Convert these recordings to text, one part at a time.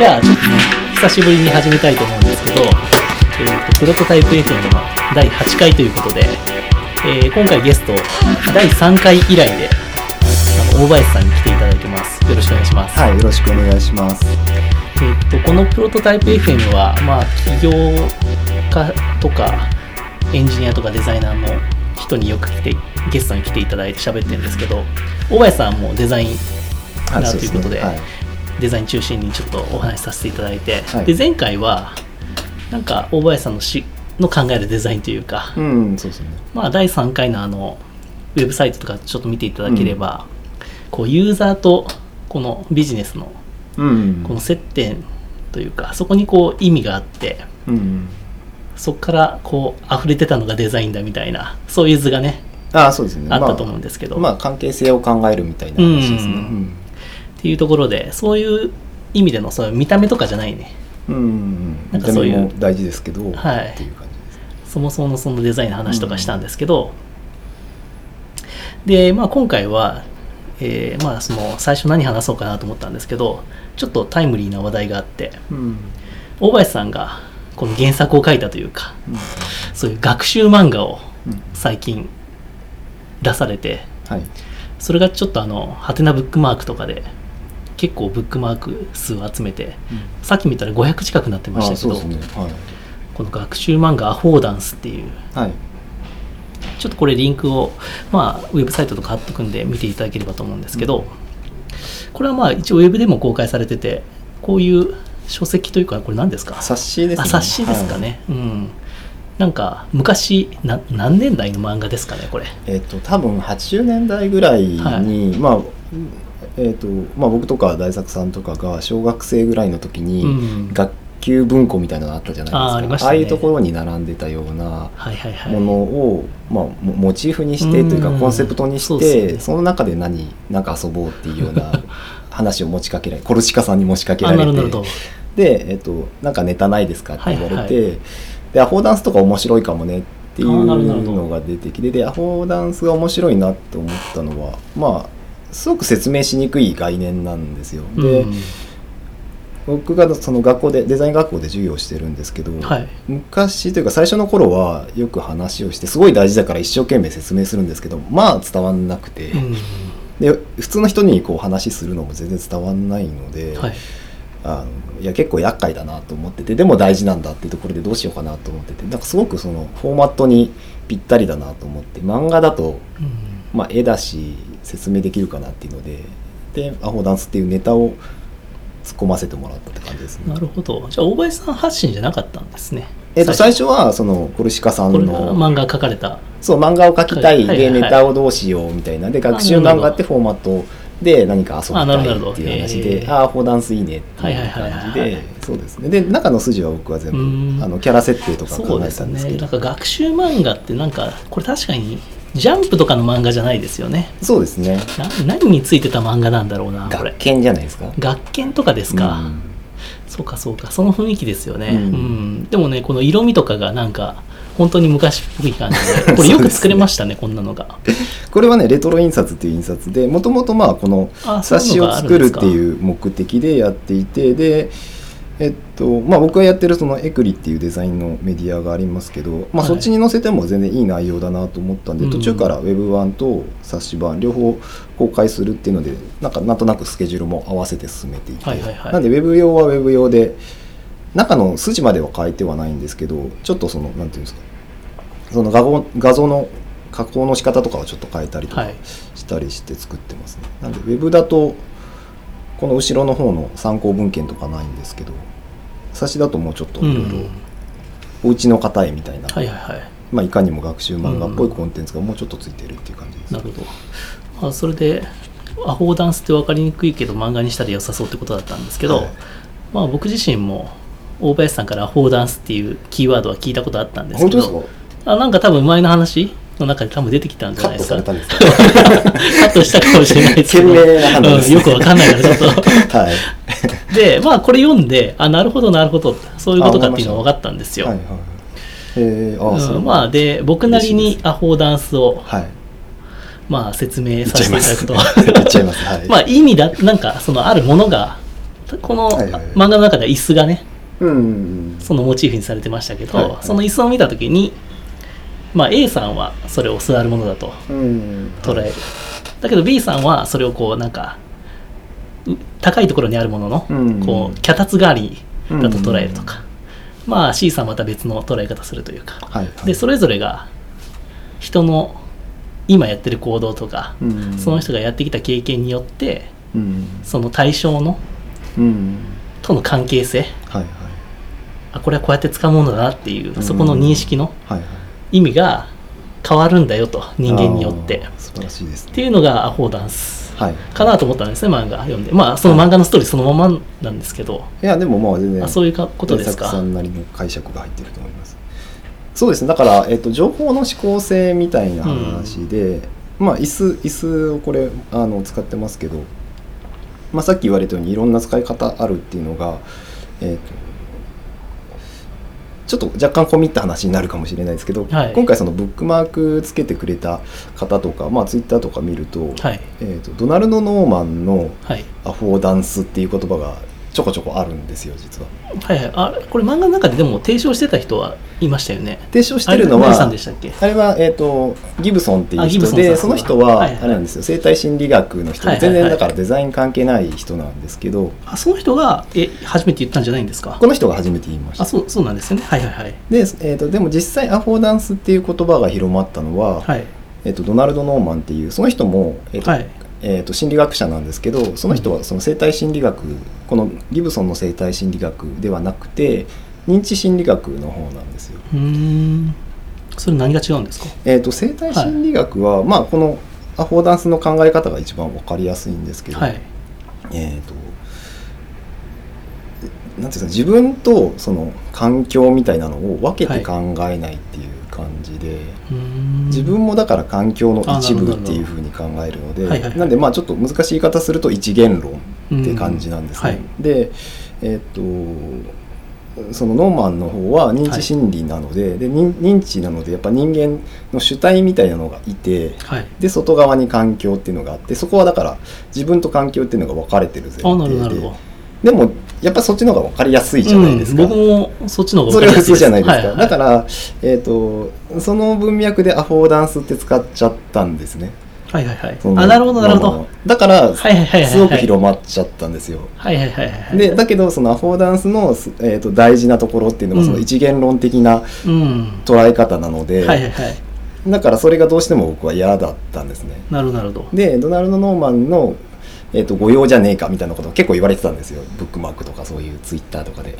じゃあちょっとね久しぶりに始めたいと思うんですけど、えーとプロトタイプ FM の第8回ということで、えー今回ゲスト第3回以来であの大林さんに来ていただいてます。よろしくお願いします、はい、よろしくお願いします。えー、とこのプロトタイプ FM は、まあ、起業家とかエンジニアとかデザイナーの人によく来てゲストに来ていただいて喋ってるんですけど大林さんもデザイナーということで,、はい、デザイン中心にちょっとお話しさせていただいて、はい。で前回はなんか大林さんのしの考えるデザインというか、うん、そうですね。まあ、第3回のあのウェブサイトとかちょっと見ていただければ、こうユーザーとこのビジネスのうん、この接点というかそこにこう意味があってうん、そこからこう溢れてたのがデザインだみたいなそういう図がねああ、そうですね。あったと思うんですけど、まあ、まあ、関係性を考えるみたいな話ですね。うんっていうところでそういう意味でのそういう見た目とかじゃないね。うん、うん、なんかそういう大事ですけど、はい。っていう感じです。そもそものそのデザインの話とかしたんですけど、で、まあ、今回は、えーまあ、その最初何話そうかなと思ったんですけどちょっとタイムリーな話題があってうん、大林さんがこの原作を書いたというかそういう学習漫画をうん、最近出されてはい。それがちょっとあのハテナブックマークとかで結構ブックマーク数を集めてさっき見たら500近くなってましたけど、ね。はい。この学習漫画アフォーダンスっていうはい。ちょっとこれリンクを、まあ、ウェブサイトとか貼っとくんで見ていただければと思うんですけど、これはまあ一応ウェブでも公開されててこういう書籍というかこれ何ですか？冊子ですね。あ冊子ですかね、うんなんか昔な何年代の漫画ですかねこれ？えっ、と多分80年代ぐらいに、はいまあえっ、とまあ僕とか大作さんとかが小学生ぐらいの時に、うん学級文庫みたいなのあったじゃないですか。あーありましたね。あいうところに並んでたようなはいはいはい。ものを、まあ、モモチーフにしてというかうんコンセプトにしてね。その中で何なんか遊ぼうっていうような 話を持ちかけられコルシカさんに持ちかけらあれてで、えっと、なんかネタないですかって言われて、はいはでアホーダンスとか面白いかもねっていうのが出てきてでアホーダンスが面白いなと思ったのはまあすごく説明しにくい概念なんですよ。で、うん。僕がその学校でデザイン学校で授業をしてるんですけど、はい。昔というか最初の頃はよく話をしてすごい大事だから一生懸命説明するんですけどまあ伝わんなくて、うん。で普通の人にこう話するのも全然伝わんないので、はい。あのいや結構厄介だなと思っててでも大事なんだっていうところでどうしようかなと思っててなんかすごくそのフォーマットにぴったりだなと思って漫画だと、うん。まあ、絵だし説明できるかなっていうのででアホダンスっていうネタを突っ込ませてもらったって感じですね。なるほど。じゃあ大林さん発信じゃなかったんですね。えっと最初。はそのコルシカさんの漫画描かれた。そう漫画を描きたいでネタをどうしようみたいなで学習漫画ってフォーマットで何か遊びたいっていう話へでーああフォーダンスいいねっていう感じでそうですね。で中の筋は僕は全うん。部あのキャラ設定とか考えてたんですけど。ね。なんか学習漫画ってなんかこれ確かにジャンプとかの漫画じゃないですよね。そうですね。な何についてた漫画なんだろうなこ学れ研じゃないですか。学研とかですか、うん。そうかそうかその雰囲気ですよね、ううん。んでもねこの色味とかがなんか本当に昔っぽい感じで。これよく作れましたねこんなのが。これはねレトロ印刷っていう印刷でもともとまあこの冊子を作るっていう目的でやっていてでえっとまあ僕がやってるそのエクリっていうデザインのメディアがありますけど、まあ、はい。そっちに載せても全然いい内容だなと思ったんで、うん。途中からウェブ版と冊子版両方公開するっていうのでなんかなんとなくスケジュールも合わせて進めていて、はいはいはい。なんでウェブ用はウェブ用で中の筋までは変えてはないんですけどちょっとそのなんていうんですかその画像画像の加工の仕方とかはちょっと変えたりとかはい。したりして作ってますね、なんでウェブだとこの後ろの方の参考文献とかないんですけど冊子だともうちょっといろいろうん。お家の方へみたいな、はいはいはい。まあ、いかにも学習漫画っぽいコンテンツがもうちょっとついてるっていう感じです、なるほど、まあ、それでアホーダンスって分かりにくいけど漫画にしたら良さそうってことだったんですけど、はい。まあ僕自身も大林さんからアホーダンスっていうキーワードは聞いたことあったんですけどか？あなんか多分前の話の中で多分出てきたんじゃカないですか。ットされたんですか？カットしたかもしれないですけど。うんよくわかんないからちょっと。はいでまあこれ読んであなるほどなるほどそういうことかっていうのが分かったんですよ、はいはい。えー、ああ、そううんまあで僕なりにアホーダンスをはい。まあ説明させていただくと。ます。はい。まあ意味だなんかそのあるものがこのはいはい。漫画の中では椅子がねうんそのモチーフにされてましたけど、はいはい。その椅子を見た時に、まあ、A さんはそれを座るものだとうん捉える、だけど B さんはそれをこうなんかう高いところにあるものの、うん。こう脚立代わりだと捉えるとか、まあ C さんはまた別の捉え方するというか。はいはい。でそれぞれが人の今やってる行動とか、うん。その人がやってきた経験によってうん。その対象のうん。との関係性。はいはい。あこれはこうやって使うものだなっていう、うん。そこの認識の意味が変わるんだよと人間によって。素晴らしいですね。っていうのがアホーダンス。はいかなと思ったんですね漫画読んで。まあその漫画のストーリーそのままなんですけど、いやでもまあ全然あそういうかことですか？さんなりの解釈が入ってると思います。そうですねだから、えっと、情報の指向性みたいな話で、まあ椅子椅子をこれあの使ってますけど、まあ、さっき言われたようにいろんな使い方あるっていうのが、えっとちょっと若干込み入った話になるかもしれないですけど、はい。今回そのブックマークつけてくれた方とか、まあ、ツイッターとか見ると,、はい。えっとドナルド・ノーマンのはい。アフォーダンスっていう言葉がちょこちょこあるんですよ実は。はいはい。あこれ漫画の中ででも提唱してた人はいましたよね。提唱してるのはでしたっけ？あれは、えー、とギブソンっていう人でその人はあれなんですよ。生態心理学の人で全然だからデザイン関係ない人なんですけどあその人がえ初めて言ったんじゃないんですか？この人が初めて言いました。あそうそうなんですよね。はいはいはい。で,、えー、とでも実際アフォーダンスっていう言葉が広まったのは、はい。えー、とドナルド・ノーマンっていうその人も、えーとはいえー、と心理学者なんですけどその人はその生態心理学このギブソンの生態心理学ではなくて認知心理学の方なんですよ。うーん。それ何が違うんですか？えー、と生態心理学は、まあこのアフォーダンスの考え方が一番わかりやすいんですけど、はい。えー、となんていうんですか自分とその環境みたいなのを分けて考えないっていう感じで、うーん自分もだから環境の一部っていうふうに考えるので、はいはいはい。なんでまあちょっと難しい言い方すると一元論って感じなんですね。うんはでえっ、とそのノーマンの方は認知心理なので,、で認認知なのでやっぱ人間の主体みたいなのがいてはい。で外側に環境っていうのがあってそこはだから自分と環境っていうのが分かれてる前提ででもやっぱそっちの方が分かりやすいじゃないですか。うん、僕もそっちの方がそれは普通じゃないですか、はいはい。だから、えー、とその文脈でアフォーダンスって使っちゃったんですね。はいはいはい。あなるほどなるほど。だから、はいはいはいはい。すごく広まっちゃったんですよ。はいはいはいはいでだけどそのアフォーダンスの、すえー、と大事なところっていうのがうん。その一元論的なうん。捉え方なので、はいはいはい。だからそれがどうしても僕は嫌だったんですね。なるほど。でドナルド・ノーマンの、えー、と御用じゃねえかみたいなことを結構言われてたんですよ。ブックマークとかそういうツイッターとかで。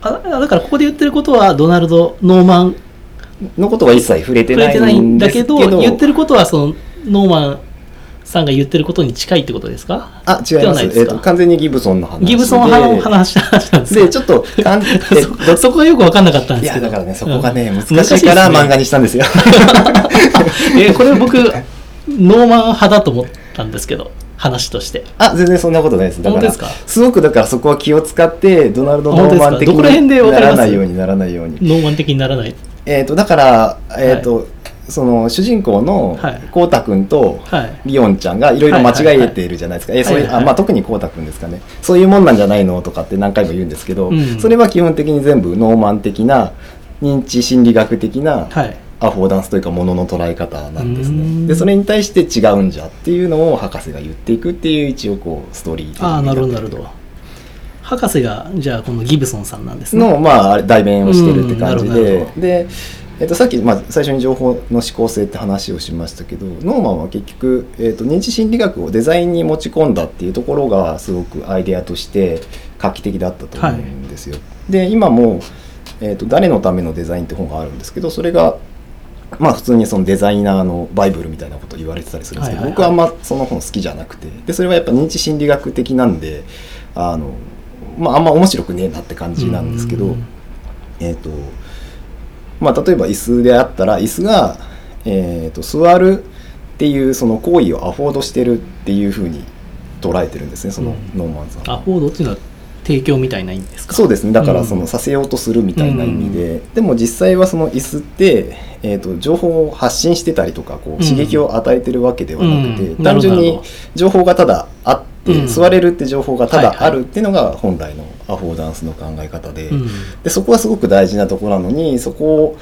あだからここで言ってることはドナルド・ノーマンのことは一切触れてないんんだけどど言ってることはそのノーマンさんが言ってることに近いってことですか？あ違います。えー、ではないですか？と完全にギブソンの話で。ギブソン派の話話なんですか？でちょっとかんえそそこがよく分かんなかったんいですけど。やだからねそこがね、うん難しいから難漫画にしたんですよ。ね えこれ僕ノーマン派だと思ったんですけど話として。あ全然そんなことないです。だからすか？すごくだからそこは気を使ってドナルド・ノーマン的にならないようにならないように。ノーマン的にならない。えっ、とだからえっ、と、その主人公のはい。こうたくんとはい。リオンちゃんがいろいろ間違えているじゃないですか、えそういうはいはいはい。あまあ、特にこうたくんですかね。そういうもんなんじゃないの？とかって何回も言うんですけど、うん。それは基本的に全部ノーマン的な認知心理学的なはいアフォーダンスというかものの捉え方なんですね。でそれに対して違うんじゃっていうのを博士が言っていくっていう一応こうストーリーああなるほどなるほど。博士がじゃあこのギブソンさんなんですね。の、まあ、代弁をしてるって感じで。で、えっとさっき、まあ、最初に情報の指向性って話をしましたけどノーマンは結局、えっと認知心理学をデザインに持ち込んだっていうところがすごくアイデアとして画期的だったと思うんですよ。で今も、えっと「誰のためのデザイン」って本があるんですけどそれがまあ普通にそのデザイナーのバイブルみたいなこと言われてたりするんですけど、はいはいはい。僕はあんまその本好きじゃなくてでそれはやっぱ認知心理学的なんであの、まあ、あんま面白くねえなって感じなんですけど、うんえーとまあ、例えば椅子であったら椅子が、えー、と座るっていうその行為をアフォードしてるっていうふうに捉えてるんですねそのうん。ノーマンさんは。アフォードっていうのは提供みたいな意味ですか？そうですね。だからそうん。のさせようとするみたいな意味で、でも実際はその椅子って、えー、と情報を発信してたりとかこうん。う刺激を与えてるわけではなくて、うん。単純に情報がただあってて、うん座れるって情報がただあるっていうのが本来のアフォーダンスの考え方で,、うん。でそこはすごく大事なところなのにそこを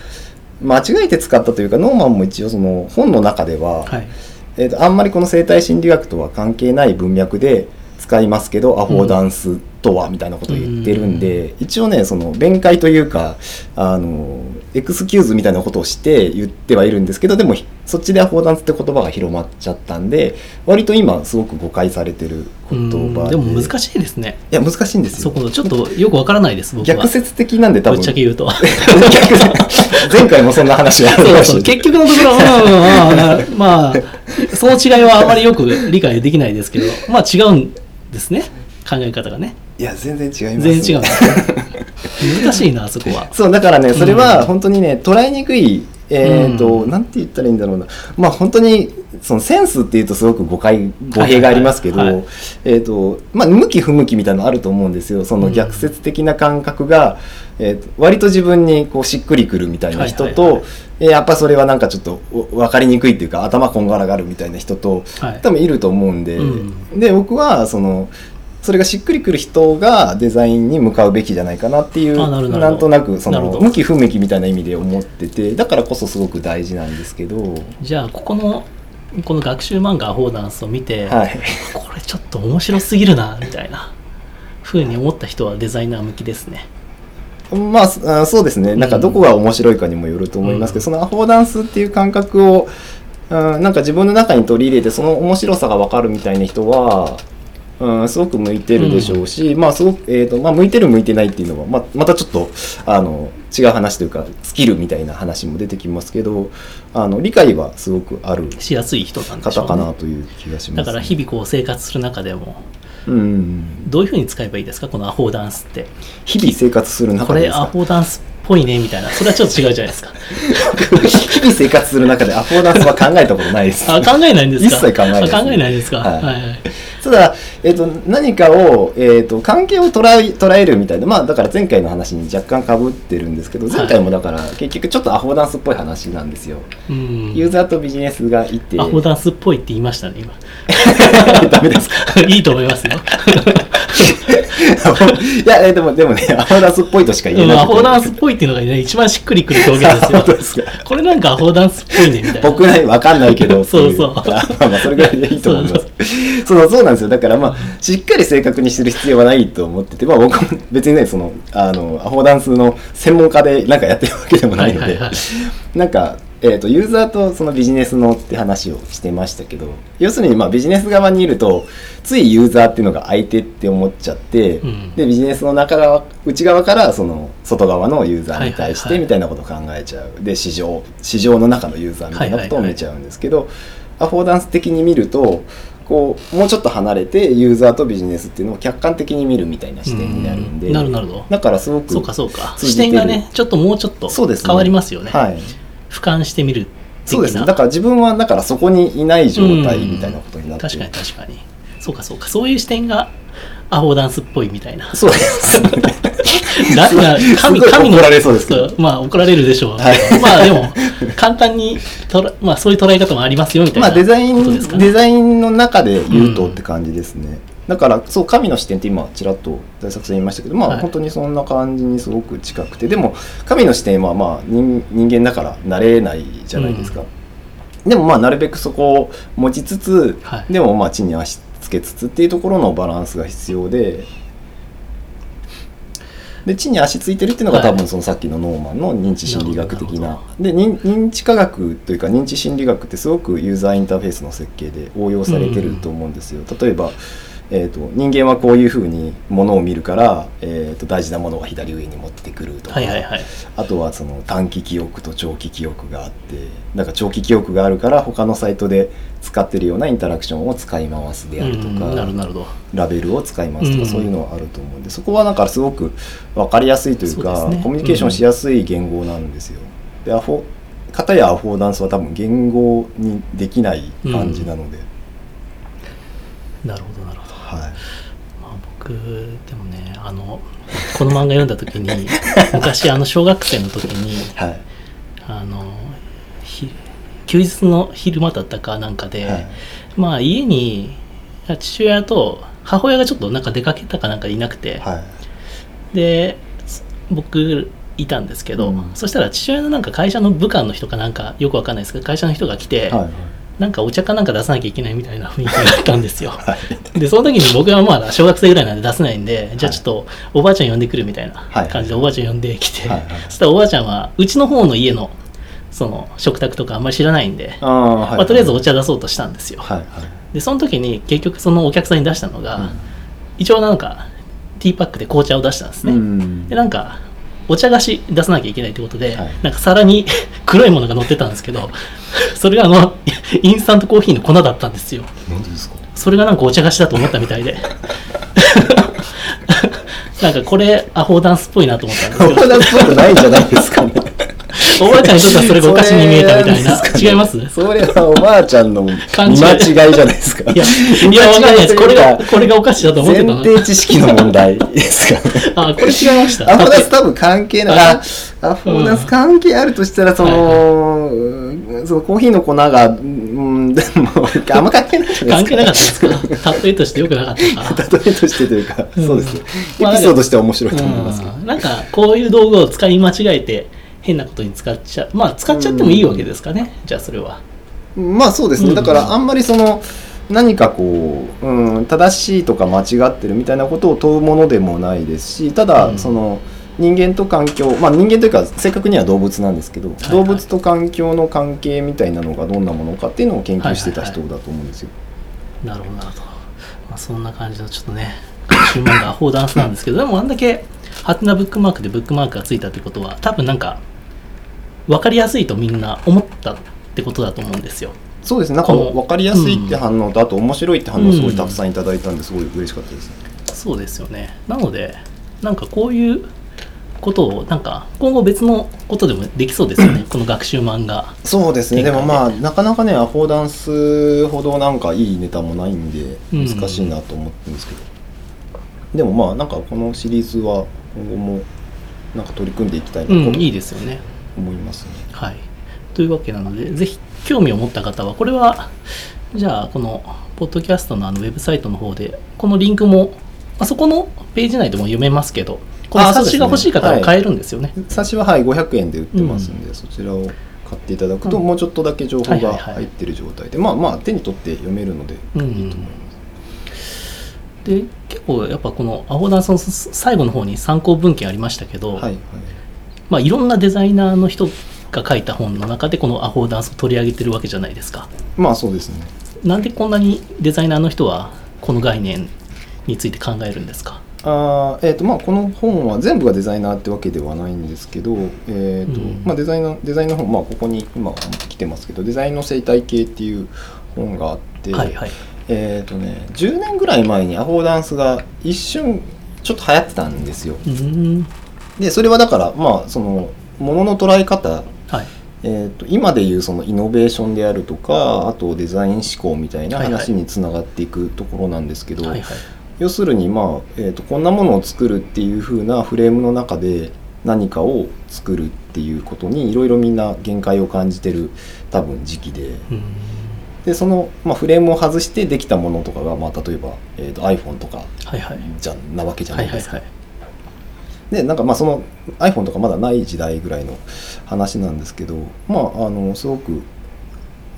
間違えて使ったというかノーマンも一応その本の中では、はい。えー、とあんまりこの生態心理学とは関係ない文脈で使いますけどアフォーダンスとはみたいなことを言ってるんで、一応ねその弁解というかあのエクスキューズみたいなことをして言ってはいるんですけどでもそっちでアフォーダンスって言葉が広まっちゃったんで割と今すごく誤解されてる言葉で。も難しいですね。いや難しいんですよ。そこのちょっとよくわからないです僕は。逆説的なんで多ぶ分っちゃけ言うと。逆前回もそんな話があるそうそう。結局のところ、うんうんうんまあ、その違いはあまりよく理解できないですけど、まあ違うんですね、考え方がね。いや全然違います。全然違う。難しいな、そこは。そうだからねそれうんは本当にね捉えにくいえーとうん。なんて言ったらいいんだろうな。まあ本当にそのセンスっていうとすごく誤解語弊がありますけど、はい。はいはいえーとまあ、向き不向きみたいなのあると思うんですよ。そのうん逆説的な感覚が、えーと割と自分にこうしっくりくるみたいな人と、はいはい。はいえーやっぱそれはなんかちょっとお分かりにくいっていうか頭こんがらがるみたいな人とはい。多分いると思うんで、うん。で僕はそのそれがしっくりくる人がデザインに向かうべきじゃないかなっていうあなんとなくその向き不向きみたいな意味で思っててだからこそすごく大事なんですけど。じゃあ、ここの、この学習漫画アホーダンスを見て、はい。これちょっと面白すぎるな、みたいな、ふうに思った人はデザイナー向きですね。まあそあそうですね。なんかどこが面白いかにもよると思いますけど、うん。そのアフォーダンスっていう感覚をうんなんか自分の中に取り入れてその面白さが分かるみたいな人は、うん、すごく向いてるでしょうし、まあすごく、えーとまあ、向いてる向いてないっていうのはままたちょっとあの違う話というかスキルみたいな話も出てきますけどあの理解はすごくあるしやすい人なんでしょう、ね。方かなという気がします、だから日々こう生活する中でも、うん、どういうふうに使えばいいですか、このアホーダンスって。日々生活するこれア中でですか？ホーダンスっぽいね、みたいな。それはちょっと違うじゃないですか。日々生活する中でアフォーダンスは考えたことないです。あ考えないんですか？一切考えないです。あ考えないですか、はい。はいはい。ただ、えー、と何かを、えー、と関係を捉え捉えるみたいなまあだから前回の話に若干かぶってるんですけど前回もだから結局ちょっとアフォーダンスっぽい話なんですよ、うん。ユーザーとビジネスがいて。アホダンスっぽいって言いましたね、今。ダメですか？いいと思いますよ。いや、えーでもでもねアフォーダンスっぽいとしか言えうんないアホダンスっぽいっていうのがね、一番しっくりくる表現ですよ。すか。これなんかアホダンスっぽいね、みたいな。僕ね分かんないけど そうそう。まあまあそれぐらいでいいと思います。そうそう。なんですよ。だからまあしっかり正確にする必要はないと思っててまあ僕も別にねそのあのアホダンスの専門家でなんかやってるわけでもないので、はいはいはい。なんか、えー、とユーザーとそのビジネスのって話をしてましたけど要するにまあビジネス側にいるとついユーザーっていうのが相手って思っちゃって、うん。でビジネスの中側内側からその外側のユーザーに対しはいはいはい。てみたいなことを考えちゃう。で市場市場の中のユーザーみたいなことを見ちゃうんですけど、アフォーダンス的に見るとこうもうちょっと離れてユーザーとビジネスっていうのを客観的に見るみたいな視点になるんでうん。なるなるだからすごくそうかそうか。視点がね、ちょっともうちょっとそうですね。変わりますよね。はい俯瞰してみる。そうですね。だから自分はだからそこにいない状態みたいなことになって確かに確かに。そうかそうか。そういう視点がアホダンスっぽいみたいな。そうですだな神神の怒られそうですまあ怒られるでしょう、はい。まあでも簡単にとら、まあ、そういう捉え方もありますよみたいなまあデザイン、デザインの中で言うとって感じですね、だからそう神の視点って今ちらっと大作さん言いましたけどまあ、はい。本当にそんな感じにすごく近くてでも神の視点はまあ人人間だから慣れないじゃないですか、でもまあなるべくそこを持ちつつ、はい。でもまあ地に足つけつつっていうところのバランスが必要でで地に足ついてるっていうのがはい。多分そのさっきのノーマンの認知心理学的な。で認認知科学というか認知心理学ってすごくユーザーインターフェースの設計で応用されてると思うんですよ。例えばえー、と人間はこういうふうにものを見るから、えー、と大事なものは左上に持ってくるとか、はいはいはい。あとはその短期記憶と長期記憶があってだから長期記憶があるから他のサイトで使ってるようなインタラクションを使い回すであるとかなるほど。ラベルを使い回すとうん。かそういうのはあると思うんでそこはなんかすごく分かりやすいというかね。コミュニケーションしやすい言語なんですよ。でアフォ片やアフォーダンスは多分言語にできない感じなので、なるほどなるほど、はい、まあ、僕でもねあのこの漫画読んだ時に 昔あの小学生の時にはい。あのひ休日の昼間だったかなんかで、はい。まあ家に父親と母親がちょっとなんか出かけたかなんかいなくて、はい。で僕いたんですけど、うん。そしたら父親のなんか会社の部下の人かなんかよくわかんないですけど会社の人が来て、はいなんかお茶かなんか出さなきゃいけないみたいな雰囲気があったんですよ。はい。でその時に僕はまだ小学生ぐらいなんで出せないんでじゃあちょっとおばあちゃん呼んでくるみたいはない感じでおばあちゃん呼んできて、はいはい。そしたらおばあちゃんはうちの方の家のその食卓とかあんまり知らないんで、はい。まあ、とりあえずお茶出そうとしたんですよ、はいはい。でその時に結局そのお客さんに出したのが、うん。一応なんかティーパックで紅茶を出したんですね、うん。でなんかお茶菓子出さなきゃいけないってことで、はい。なんか皿に 黒いものが乗ってたんですけどそれがあの インスタントコーヒーの粉だったんですよ。なんでですか？それがなんかお茶菓子だと思ったみたいで。なんかこれアホダンスっぽいなと思ったんですけど友達っぽくないんじゃないですかねおばあちゃんにとってはそれがお菓子に見えたみたいな。違います？それはおばあちゃんの 間違いじゃないですか。いやいやわかんないです。これがこれがお菓子だと思ってたの。前提知識の問題ですかね。あこれ違いました。アフォーダンス多分関係ない。ああアフォーダンス関係あるとしたら、その、うん。そのコーヒーの粉が、うん、でも、あんま関係ないじゃない関係なかったですか？か。例えとしてよくなかったか。例えとしてというか、うん。そうですね。エまあピソードとしては面白いと思いますけど。うん。なんかこういう道具を使い間違えて変なことに使っちゃう。まあ使っちゃってもいいわけですかね、じゃあそれは。まあそうですね。うん。だからあんまりその、何かこう、うん、正しいとか間違ってるみたいなことを問うものでもないですし、ただ、うん。その、人間と環境、まあ人間というか正確には動物なんですけど、はい動物と環境の関係みたいなのがどんなものかっていうのを研究してた人だと思うんですよ。なるほどなるほど、まあ、そんな感じのちょっとね学習漫画アホダンスなんですけど。でもあんだけハテナブックマークでブックマークがついたってことは多分なんか分かりやすいとみんな思ったってことだと思うんですよ。そうですね。なんか分かりやすいって反応と、あと面白いって反応をすごいたくさんいただいたんですごい嬉しかったです。ね。そうですよね。なのでなんかこういうことをなんか今後別のことでもできそうですよね。この学習漫画。そうですね。でもまあなかなかねアフォーダンスほどなんかいいネタもないんでうん。難しいなと思ってるんですけど、でもまあなんかこのシリーズは今後もなんか取り組んでいきたいなと。うんいいですよね思いますね。はい。というわけなのでぜひ興味を持った方はこれはじゃあこのポッドキャストのあのウェブサイトの方でこのリンクも、まあ、そこのページ内でも読めますけどこの冊子が欲しい方は買えるんですよね。冊子ははい500円で売ってますんで、そちらを買っていただくと、うん。もうちょっとだけ情報がはいはいはい。入ってる状態で、まあまあ手に取って読めるのでいいとうん。思います。で結構やっぱこのアホダンスの最後の方に参考文献ありましたけど、はいはい。まあ、いろんなデザイナーの人が書いた本の中でこのアホダンスを取り上げてるわけじゃないですか。まあそうですね。なんでこんなにデザイナーの人はこの概念について考えるんですか？あーえーとまあ、この本は全部がデザイナーってわけではないんですけど、えーとうん。まあ、デザイナーデザインの本、まあ、ここに今来てますけど「デザインの生態系」っていう本があって、はいはい。えーとね、10年ぐらい前にアフォーダンスが一瞬ちょっと流行ってたんですよ。うーんでそれはだからまあそのものの捉え方。はい。えー、と今でいうそのイノベーションであるとかあとデザイン思考みたいなはいはい。話につながっていくところなんですけど、はいはい。要するに、まあえー、とこんなものを作るっていう風なフレームの中で何かを作るっていうことにいろいろみんな限界を感じてる多分時期で。うーん。でその、まあ、フレームを外してできたものとかが、まあ、例えば、えー、と iPhone とかはいはい。じゃなわけじゃないですか。はいはいはいでなんかまあその iPhone とかまだない時代ぐらいの話なんですけどまああのすごく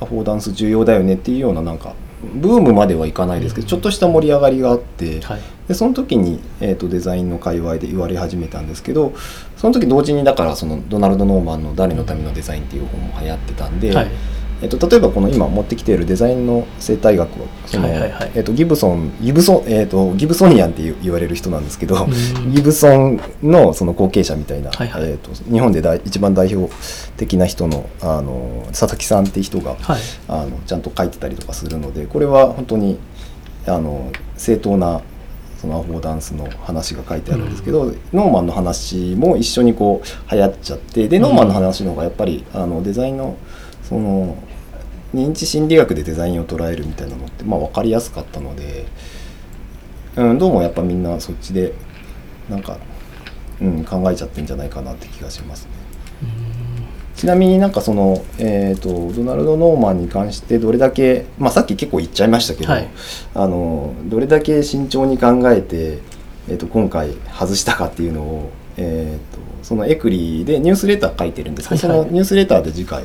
アフォーダンス重要だよねっていうようななんかブームまではいかないですけど、うん。ちょっとした盛り上がりがあって、はい。でその時に、えー、とデザインの界隈で言われ始めたんですけどその時同時にだからそのドナルド・ノーマンの「誰のためのデザイン」っていう本も流行ってたんで、はいえっと、例えばこの今持ってきているデザインの生態学をその、えっと、ギブソンギブソン、えっと、ギブソニアンって言われる人なんですけど、うん。ギブソンのその後継者みたいな、はいはい。えっと、日本で大一番代表的な人のあの佐々木さんっていう人がはい。あのちゃんと書いてたりとかするのでこれは本当にあの正当なそのアフォーダンスの話が書いてあるんですけど、ノーマンの話も一緒にこう流行っちゃってでノーマンの話の方がやっぱりあのデザインのその認知心理学でデザインを捉えるみたいなのって、まあ、分かりやすかったので、うん、どうもやっぱみんなそっちでなんか、うん、考えちゃってんじゃないかなって気がしますね。ちなみになんかその、えー、とドナルド・ノーマンに関してどれだけ、まあ、さっき結構言っちゃいましたけど、はい。あのどれだけ慎重に考えて、えー、と今回外したかっていうのを、えー、とそのエクリでニュースレター書いてるんですけど、はいはい。そのニュースレターで次回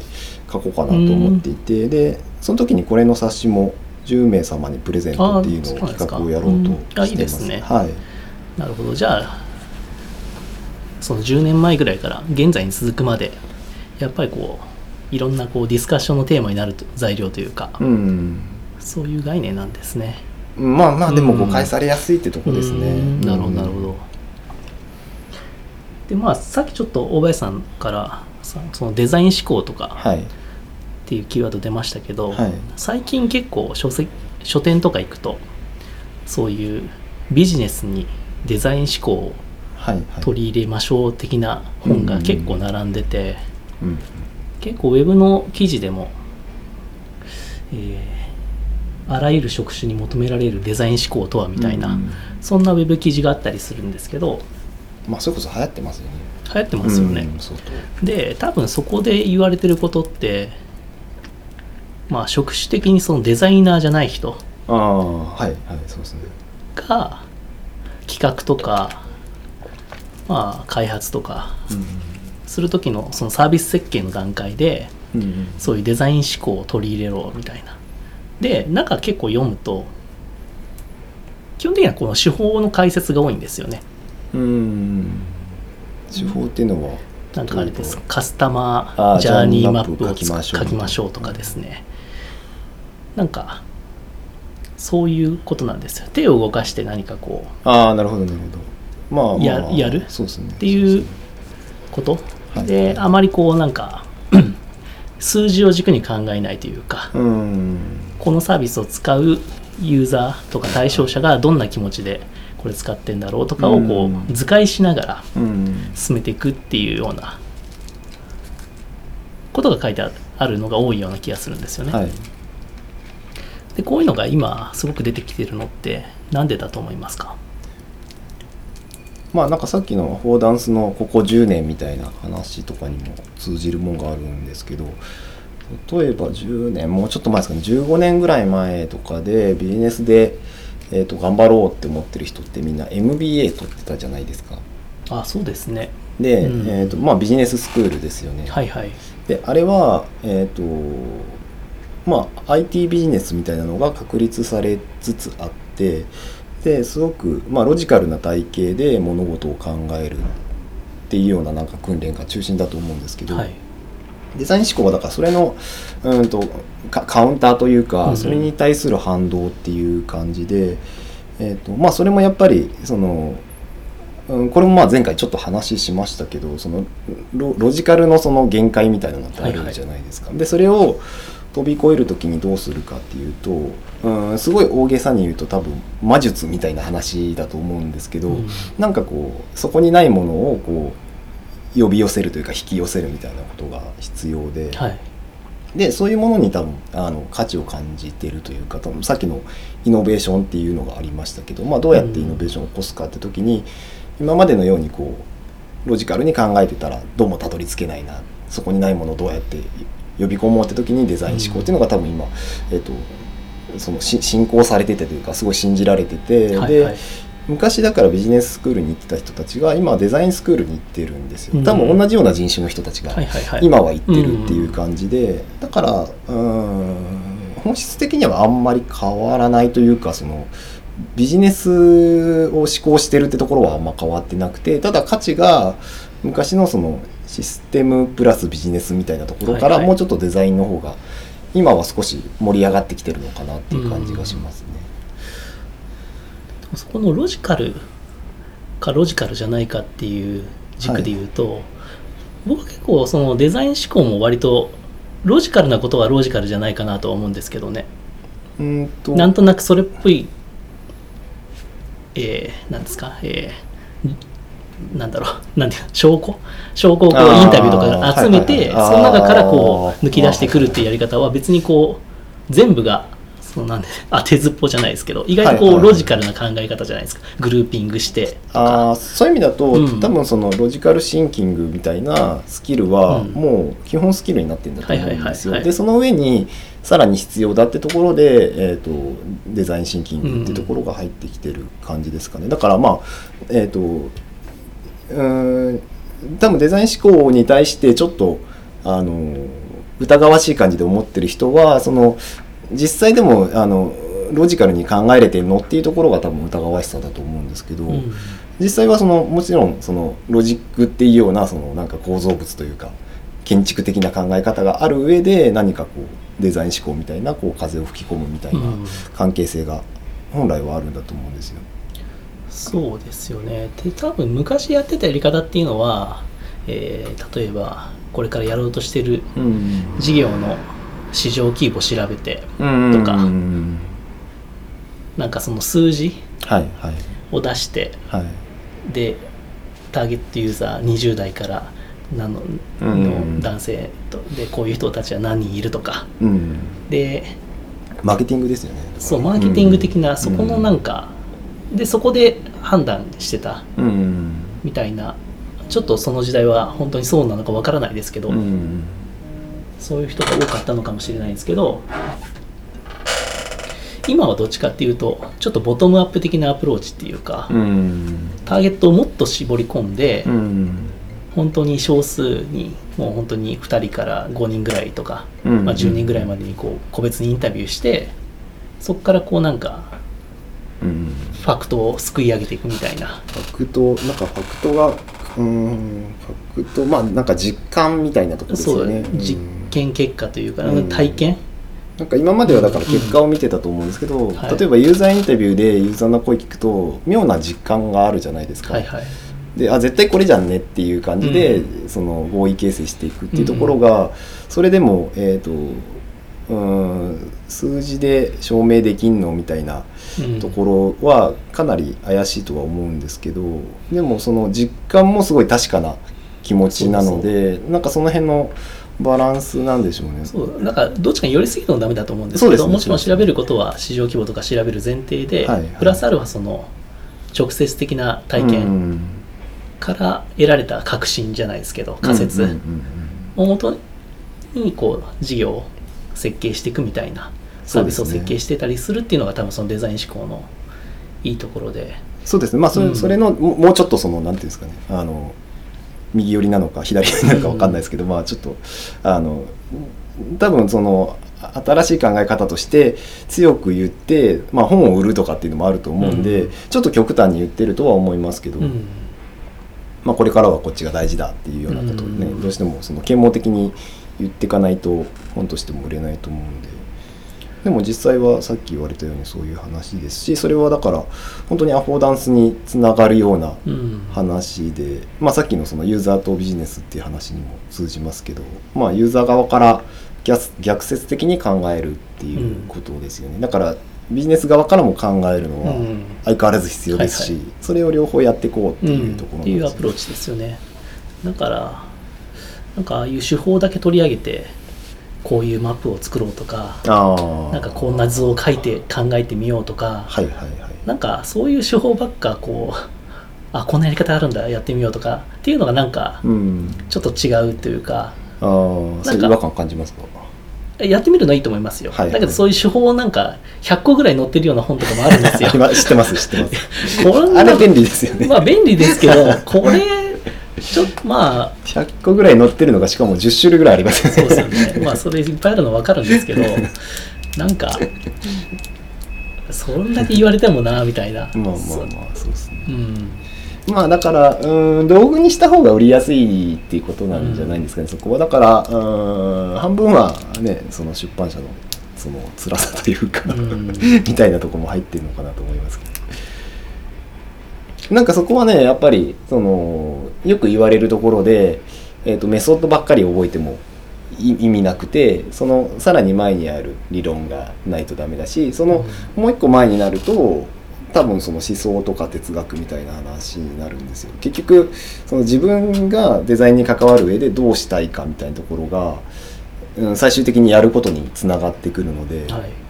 書こうかなと思っていてでその時にこれの冊子も10名様にプレゼントっていうのを企画をやろうとしてます。いですね。はい。なるほど。じゃあその10年前ぐらいから現在に続くまでやっぱりこういろんなこうディスカッションのテーマになると材料というか、うん。そういう概念なんですね。まあまあでもうん誤解されやすいってとこですね。うん。なるほどうんなるほど。でまあさっきちょっと大林さんからさそのデザイン思考とかはいっていうキーワード出ましたけど、はい。最近結構書籍書店とか行くとそういうビジネスにデザイン思考を。取り入れましょう的な本が結構並んでて、うん。結構ウェブの記事でも、えーあらゆる職種に求められるデザイン思考とはみたいな、うん。そんなウェブ記事があったりするんですけどまあそれこそ流行ってますよね。流行ってますよね、うん相で多分そこで言われてることってまあ職種的にそのデザイナーじゃない人当。ああはいはいそうですね。が企画とかまあ開発とかする時のそのサービス設計の段階でうんうん。そういうデザイン思考を取り入れろみたいな。で中結構読むと基本的にはこの手法の解説が多いんですよね。うん手法っていうのはなんかあれです。カスタマあーージャーニーマップを書きましょうとかですねなんかそういうことなんですよ。手を動かして何かこう。ああなるほどなるほど。まあまあややる？そうですね。っていうこと？はい。であまりこうなんか 数字を軸に考えないというかこのサービスを使うユーザーとか対象者がどんな気持ちでこれ使ってんだろうとかをこう図解しながらうん。進めていくっていうようなことが書いてあるあるのが多いような気がするんですよね。はい。でこういうのが今すごく出てきてるのってなんでだと思いますか？まあなんかさっきのフォーダンスのここ10年みたいな話とかにも通じるもんがあるんですけど例えば10年もうちょっと前ですかね15年ぐらい前とかでビジネスで、えー、と頑張ろうって思ってる人ってみんな MBA 取ってたじゃないですか。あそうですね。で、うんえーとまあ、ビジネススクールですよね。はいはい。であれはえっ、とまあ IT ビジネスみたいなのが確立されつつあってですごく、まあ、ロジカルな体系で物事を考えるっていうようななんか訓練が中心だと思うんですけど、はい。デザイン思考はだからそれのうんとカカウンターというか、それに対する反動っていう感じで、えーとまあ、それもやっぱりその、うん、これもまあ前回ちょっと話しましたけどそのロロジカルのその限界みたいなのってあるじゃないですか。でそれを飛び越える時にどうするかっていうと、うん、すごい大げさに言うと多分魔術みたいな話だと思うんですけど、うんなんかこうそこにないものをこう呼び寄せるというか引き寄せるみたいなことが必要で、はい。でそういうものに多分あの価値を感じてるというか多分さっきのイノベーションっていうのがありましたけど、まあ、どうやってイノベーションを起こすかって時に、今までのようにこうロジカルに考えてたらどうもたどり着けないなそこにないものをどうやって呼び込もうって時にデザイン思考っていうのが多分今、えっとそのし進行されててというかすごい信じられてて、で、はいはい。昔だからビジネススクールに行ってた人たちが今デザインスクールに行ってるんですようん多分同じような人種の人たちが。今は行ってるっていう感じでだからうーん本質的にはあんまり変わらないというかそのビジネスを志向してるってところはあんま変わってなくてただ価値が昔のそのシステムプラスビジネスみたいなところかはいはい。らもうちょっとデザインの方が今は少し盛り上がってきてるのかなっていう感じがしますね。そこのロジカルかロジカルじゃないかっていう軸で言うと、僕は結構そのデザイン思考も割とロジカルなことはロジカルじゃないかなとは思うんですけどね。うーんと。なんとなくそれっぽいえー、なんですかえーなんだろうなんていうの証拠？証拠をこうインタビューとか集めて、その中からこう抜き出してくるっていうやり方は別にこう全部がそのなんで当てずっぽじゃないですけど意外とこうロジカルな考え方じゃないですか、グルーピングしてあーそういう意味だと、うん。多分そのロジカルシンキングみたいなスキルはうん。もう基本スキルになってるんだと思うんですよ。はいはいはいはい。でその上にさらに必要だってところで、えー、とデザインシンキングってところが入ってきてる感じですかね。だからまあえっ、とうーん多分デザイン思考に対してちょっとあの疑わしい感じで思ってる人はその実際でもあのロジカルに考えれてるのっていうところが多分疑わしさだと思うんですけど、うん実際はそのもちろんそのロジックっていうようなそのなんか構造物というか建築的な考え方がある上で何かこうデザイン思考みたいなこう風を吹き込むみたいなうん関係性が本来はあるんだと思うんですよ。そうですよね。で多分昔やってたやり方っていうのは、えー例えばこれからやろうとしてるうん。事業の市場規模を調べてととかなんかその数字はいはい。を出してはい。でターゲットユーザー20代からなのうんの男性とでこういう人たちは何人いるとか。うん。でマーケティングですよね。そうマーケティング的なそこのなんか、かでそこで判断してたみたいな。ちょっとその時代は本当にそうなのかわからないですけど、うん。そういう人が多かったのかもしれないですけど今はどっちかっていうとちょっとボトムアップ的なアプローチっていうか、うん。ターゲットをもっと絞り込んで、うん。本当に少数にもう本当に2人から5人ぐらいとか、うん。まあ、10人ぐらいまでにこう個別にインタビューしてそこからこうなんかうんファクトをすくい上げていくみたいな。ファクトなんかファクトがうーんファクトまあなんか実感みたいなところですよね。実うん。験結果というか、うん。体験？なんか今まではだから結果を見てたと思うんですけど、はい。例えばユーザーインタビューでユーザーの声聞くと妙な実感があるじゃないですか。はいはい。であ絶対これじゃんねっていう感じで、うその合意形成していくっていうところが、それでも、えー、とうーん数字で証明できんのみたいなうん。ところはかなり怪しいとは思うんですけどでもその実感もすごい確かな気持ちなのでなんかその辺のバランスなんでしょうね。そうなんかどっちかに寄りすぎるのもダメだと思うんですけどね。もちろん調べることは市場規模とか調べる前提で、はいはい。プラスアルファその直接的な体う験ん。から得られた確信じゃないですけど仮説をもとにこう事業を設計していくみたいなサービスを設計してたりするっていうのが多分そのデザイン思考のいいところで。そうですね。まあそれ,、うん。それのももうちょっとそのなんていうんですかね。あの右寄りなのか左寄りなのかわかんないですけど、まあちょっとあの多分その新しい考え方として強く言って、まあ、本を売るとかっていうのもあると思うんで、うん。ちょっと極端に言ってるとは思いますけど、うん。まあ、これからはこっちが大事だっていうようなことをね、うん。どうしてもその啓蒙的に言っていかないと本としても売れないと思うんで。でも実際はさっき言われたようにそういう話ですしそれはだから本当にアフォーダンスにつながるようなうん。話で、まあ、さっきのそのユーザーとビジネスっていう話にも通じますけど、まあ、ユーザー側から逆逆説的に考えるっていうことですよね、だからビジネス側からも考えるのはうん。相変わらず必要ですし、それを両方やっていこうっていうところっていうアプローチですよね。だからなんかああいう手法だけ取り上げてこういうマップを作ろうとかああなんかこんな図を書いて考えてみようとかはいはいはい。なんかそういう手法ばっかこうあこんなやり方あるんだやってみようとかっていうのがなんかうん。ちょっと違うというかああそういう違和感感じますか？やってみるのはいいと思いますよ、はいはい。だけどそういう手法なんか100個ぐらい載ってるような本とかもあるんですよ。今知ってます知ってます。こんなあれ便利ですよね、まあ便利ですけど これちょっとまあ。100個ぐらい載ってるのがしかも10種類ぐらいありますよね。そうですよね。まあそれいっぱいあるの分かるんですけど、なんか、そんだけ言われてもな、みたいな。まあまあまあそうですね。うん。まあだからうん道具にした方が売りやすいっていうことなんじゃないんですかね、そこは。だからうん半分はねその出版社のその辛さというか、うん。みたいなところも入ってるのかなと思いますけど。なんかそこはねやっぱりそのよく言われるところで、えー、とメソッドばっかり覚えてもい意味なくてそのさらに前にある理論がないとダメだしその、もう一個前になると多分その思想とか哲学みたいな話になるんですよ結局その自分がデザインに関わる上でどうしたいかみたいなところが、うん、最終的にやることにつながってくるので、はい。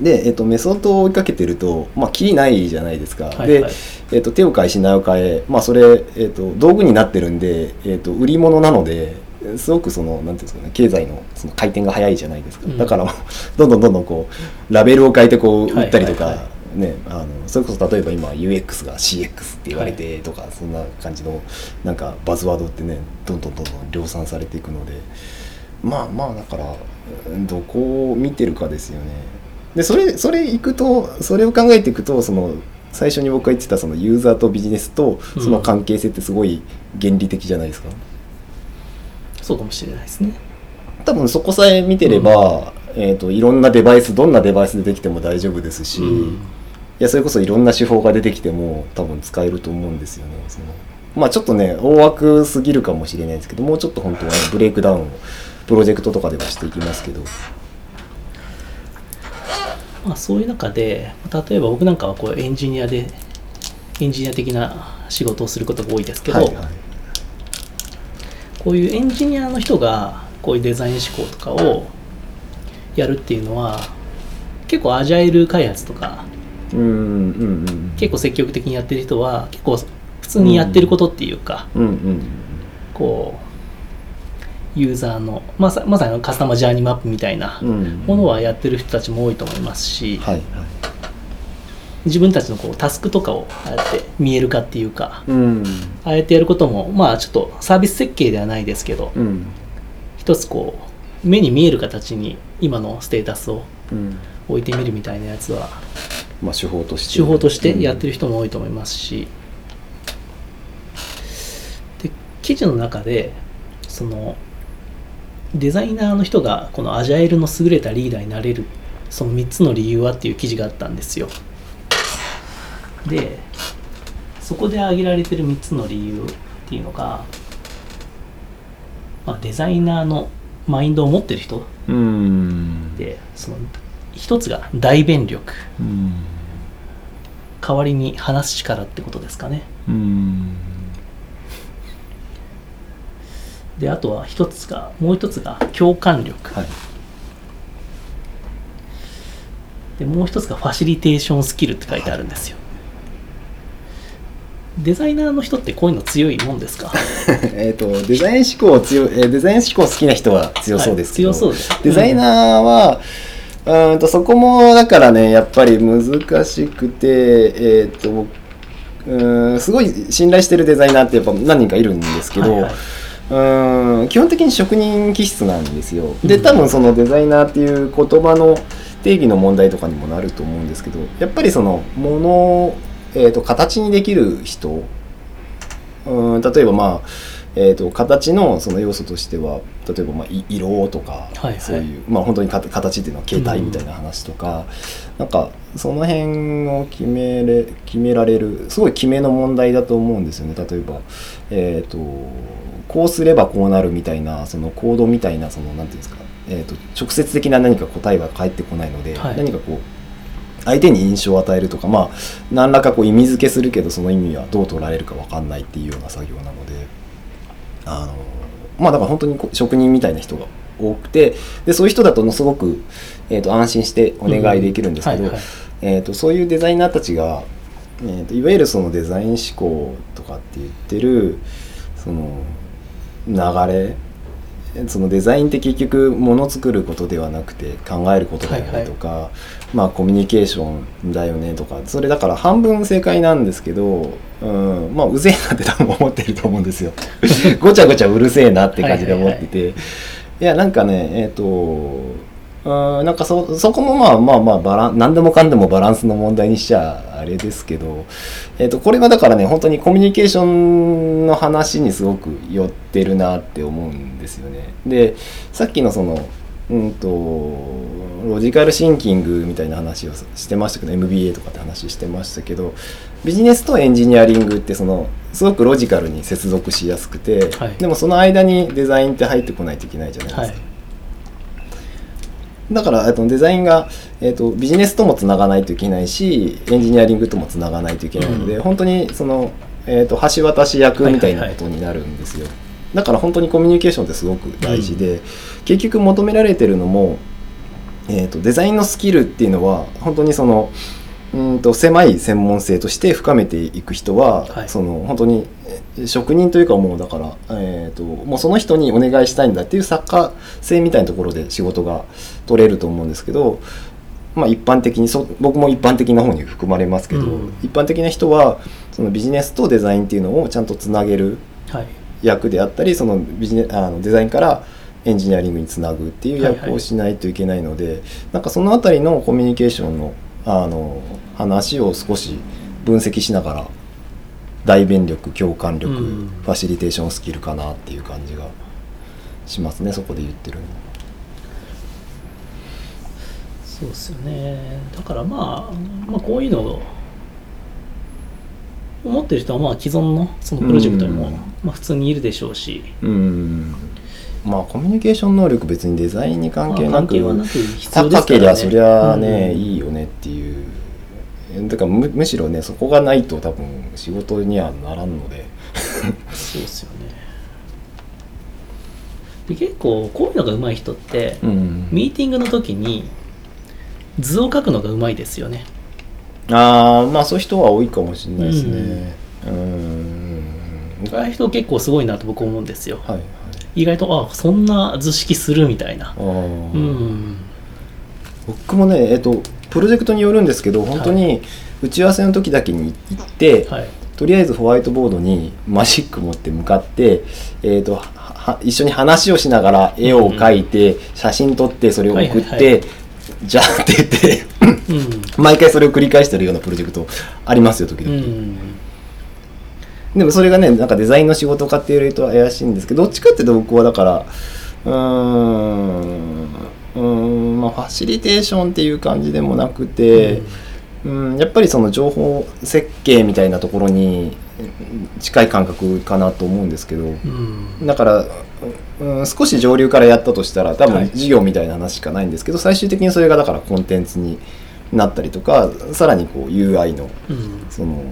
で、えっと、メソッドを追いかけてると、まあ、きりないじゃないですか。はいはい。で、えっと、手を変え品を変え、まあ、それ、えっと、道具になってるんで、えっと、売り物なのですごくそのなんていうんですかね経済のその回転が早いじゃないですか、うん。だから どんどんどんどんこうラベルを変えてこう売ったりとか、はいはいはね、あのそれこそ例えば今 UX が CX って言われてとか、そんな感じのなんかバズワードってねどんどんどんどん量産されていくのでまあまあだからうんどこを見てるかですよね。でそれそれいくとそれを考えていくとその最初に僕が言ってたそのユーザーとビジネスとその関係性ってすごい原理的じゃないですか。そうかもしれないですね多分そこさえ見てれば、えー、といろんなデバイスどんなデバイスでできても大丈夫ですし、うんいやそれこそいろんな手法が出てきても多分使えると思うんですよね。そのまあちょっとね大枠すぎるかもしれないですけどもうちょっと本当は、ね、ブレイクダウンをプロジェクトとかではしていきますけど。まあ、そういう中で例えば僕なんかはこうエンジニアでエンジニア的な仕事をすることが多いですけど、はいはい。こういうエンジニアの人がこういうデザイン思考とかをやるっていうのは結構アジャイル開発とかうんうんうん結構積極的にやってる人は結構普通にやってることっていうか、うんうん。こうユーザーのまさまさにカスタマージャーニーマップみたいなうん。ものはやってる人たちも多いと思いますし、はいはい。自分たちのこうタスクとかをああやって見えるかっていうかうん。ああやってやることもまあちょっとサービス設計ではないですけどうん。一つこう目に見える形に今のステータスをうん。置いてみるみたいなやつはまあ手法として。手法としてやってる人も多いと思いますしで記事の中でそのデザイナーの人がこのアジャイルの優れたリーダーになれるその3つの理由はっていう記事があったんですよ。でそこで挙げられてる3つの理由っていうのが、まあ、デザイナーのマインドを持ってる人うん。でその一つが代弁力。うん。代わりに話す力ってことですかね。うんであとは一つがもう一つが共感力、はい。でもう一つがファシリテーションスキルって書いてあるんですよ、デザイナーの人ってこういうの強いもんですか？えっとデザイン思考強デザイン思考好きな人は強そうですけど、はい強そうです。デザイナーは、うーんとそこもだからねやっぱり難しくてえっ、とうーんすごい信頼してるデザイナーってやっぱ何人かいるんですけど、はいはいうーん基本的に職人気質なんですよ。でうん。多分そのデザイナーっていう言葉の定義の問題とかにもなると思うんですけどやっぱりそのものを、えー、と形にできる人うん例えばまあ、えー、と形のその要素としては例えばまあい色とか、はいはい。そういう、まあ、本当にか形っていうのは形態みたいな話とか、なんかその辺を決めれ決められるすごい決めの問題だと思うんですよね。例えば、えー、とこうすればこうなるみたいなそのコードみたいなそのなんていうんですか、えー、と直接的な何か答えが返ってこないので、はい。何かこう相手に印象を与えるとかまあ何らかこう意味付けするけどその意味はどう取られるか分かんないっていうような作業なのであのまあだから本当に職人みたいな人が多くてでそういう人だとすごく、えー、と安心してお願いできるんですけど、はいはい。えー、とそういうデザイナーたちが、えー、といわゆるそのデザイン思考とかって言ってるその流れそのデザインって結局もの作ることではなくて考えることだよねとか、まあコミュニケーションだよねとかそれだから半分正解なんですけど、うん、まあうぜえなって多分思ってると思うんですよ。ごちゃごちゃうるせえなって感じで思ってて、いやなんかねえっ、とうんなんかそそこもまあまあまあバラン何でもかんでもバランスの問題にしちゃあれですけど、えー、とこれはだからね本当にコミュニケーションの話にすごく寄ってるなって思うんですよね。でさっきのそのうんとロジカルシンキングみたいな話をしてましたけど MBA とかって話してましたけどビジネスとエンジニアリングってそのすごくロジカルに接続しやすくて、はいでもその間にデザインって入ってこないといけないじゃないですか。はいだからえっとデザインが、えっとビジネスともつながないといけないしエンジニアリングともつながないといけないので、うん。本当にその、えっと橋渡し役みたいなことになるんですよ、だから本当にコミュニケーションってすごく大事で、結局求められてるのもえー、とデザインのスキルっていうのは本当にそのうんと狭い専門性として深めていく人は、はい。その本当にえ職人というかもうだから、えー、ともうその人にお願いしたいんだっていう作家性みたいなところで仕事が取れると思うんですけど、まあ、一般的にそ僕も一般的な方に含まれますけど、うん。一般的な人はそのビジネスとデザインっていうのをちゃんとつなげるはい。役であったりそのビジネあのデザインからエンジニアリングにつなぐっていう役をしないといけないので、なんかそのあたりのコミュニケーションのあの話を少し分析しながら代弁力共感力、うん。ファシリテーションスキルかなっていう感じがしますねそこで言ってるの。そうですよね。だからまあ、まあ、こういうのを思ってる人はまあ既存のそのプロジェクトにもうん。まあ普通にいるでしょうし、うん。まあコミュニケーション能力別にデザインに関係まあなく,、関係はなく高けりゃそりゃね、うん。いいよねっていうだからむむしろねそこがないと多分仕事にはならんので。そうですよね。で結構こういうのが上手い人って、うん。ミーティングの時に図を書くのが上手いですよね。ああまあそういう人は多いかもしれないですね。うん。ああいう人結構すごいなと僕思うんですよ。はいはい。意外とあそんな図式するみたいな。うん。僕もねえっとプロジェクトによるんですけど本当に打ち合わせの時だけに行って、はい。とりあえずホワイトボードにマジック持って向かって、えー、と一緒に話をしながら絵を描いて、写真撮ってそれを送って、じゃあって言ってうん。毎回それを繰り返してるようなプロジェクトありますよ時う々、ん。でもそれがねなんかデザインの仕事かっていうと怪しいんですけどどっちかっていうと僕はだからうーんうーんまあファシリテーションっていう感じでもなくて、うん、やっぱりその情報設計みたいなところにうん近い感覚かなと思うんですけどうん。だから、うん、少し上流からやったとしたら多はい。分事業みたいな話しかないんですけど、最終的にそれがだからコンテンツになったりとかさらにこう UI のうん。その